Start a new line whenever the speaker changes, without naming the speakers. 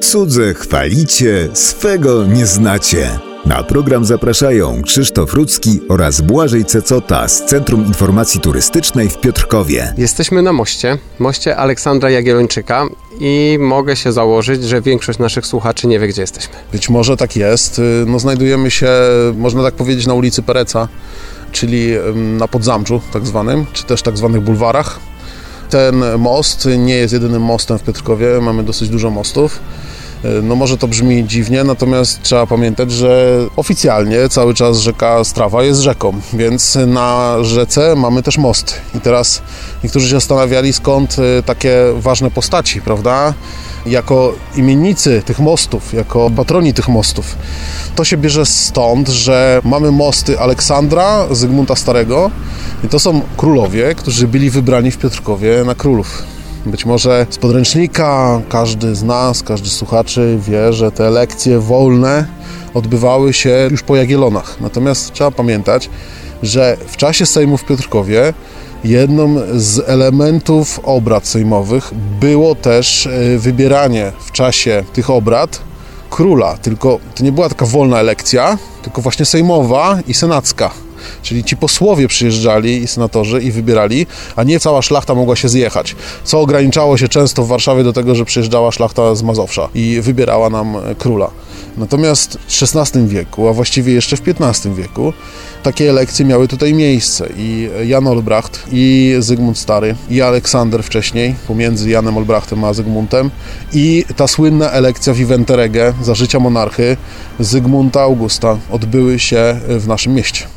Cudze chwalicie, swego nie znacie. Na program zapraszają Krzysztof Rudzki oraz Błażej Cecota z Centrum Informacji Turystycznej w Piotrkowie.
Jesteśmy na moście, moście Aleksandra Jagiellończyka i mogę się założyć, że większość naszych słuchaczy nie wie, gdzie jesteśmy.
Być może tak jest. No, znajdujemy się, można tak powiedzieć, na ulicy Pereca, czyli na Podzamczu tak zwanym, czy też tak zwanych bulwarach. Ten most nie jest jedynym mostem w Piotrkowie, mamy dosyć dużo mostów. Y, No może to brzmi dziwnie, natomiast trzeba pamiętać, że oficjalnie cały czas rzeka Strawa jest rzeką, więc na rzece mamy też most. I teraz niektórzy się zastanawiali, skąd y, takie ważne postaci, prawda? Jako imiennicy tych mostów, jako patroni tych mostów. To się bierze stąd, że mamy mosty Aleksandra, Zygmunta Starego i to są królowie, którzy byli wybrani w Piotrkowie na królów. Być może z podręcznika każdy z nas, każdy słuchaczy wie, że te lekcje wolne odbywały się już po Jagiellonach. Natomiast trzeba pamiętać, że w czasie Sejmu w Piotrkowie jedną z elementów obrad sejmowych było też e, wybieranie w czasie tych obrad króla. Tylko to nie była taka wolna elekcja, tylko właśnie sejmowa i senacka. Czyli ci posłowie przyjeżdżali i senatorzy i wybierali, a nie cała szlachta mogła się zjechać. Co ograniczało się często w Warszawie do tego, że przyjeżdżała szlachta z Mazowsza i wybierała nam e, króla. Natomiast w XVI wieku, a właściwie jeszcze w XV wieku, takie elekcje miały tutaj miejsce i Jan Olbracht, i Zygmunt Stary, i Aleksander wcześniej, pomiędzy Janem Olbrachtem a Zygmuntem, i ta słynna elekcja Vivente Rege za życia monarchy Zygmunta Augusta odbyły się w naszym mieście.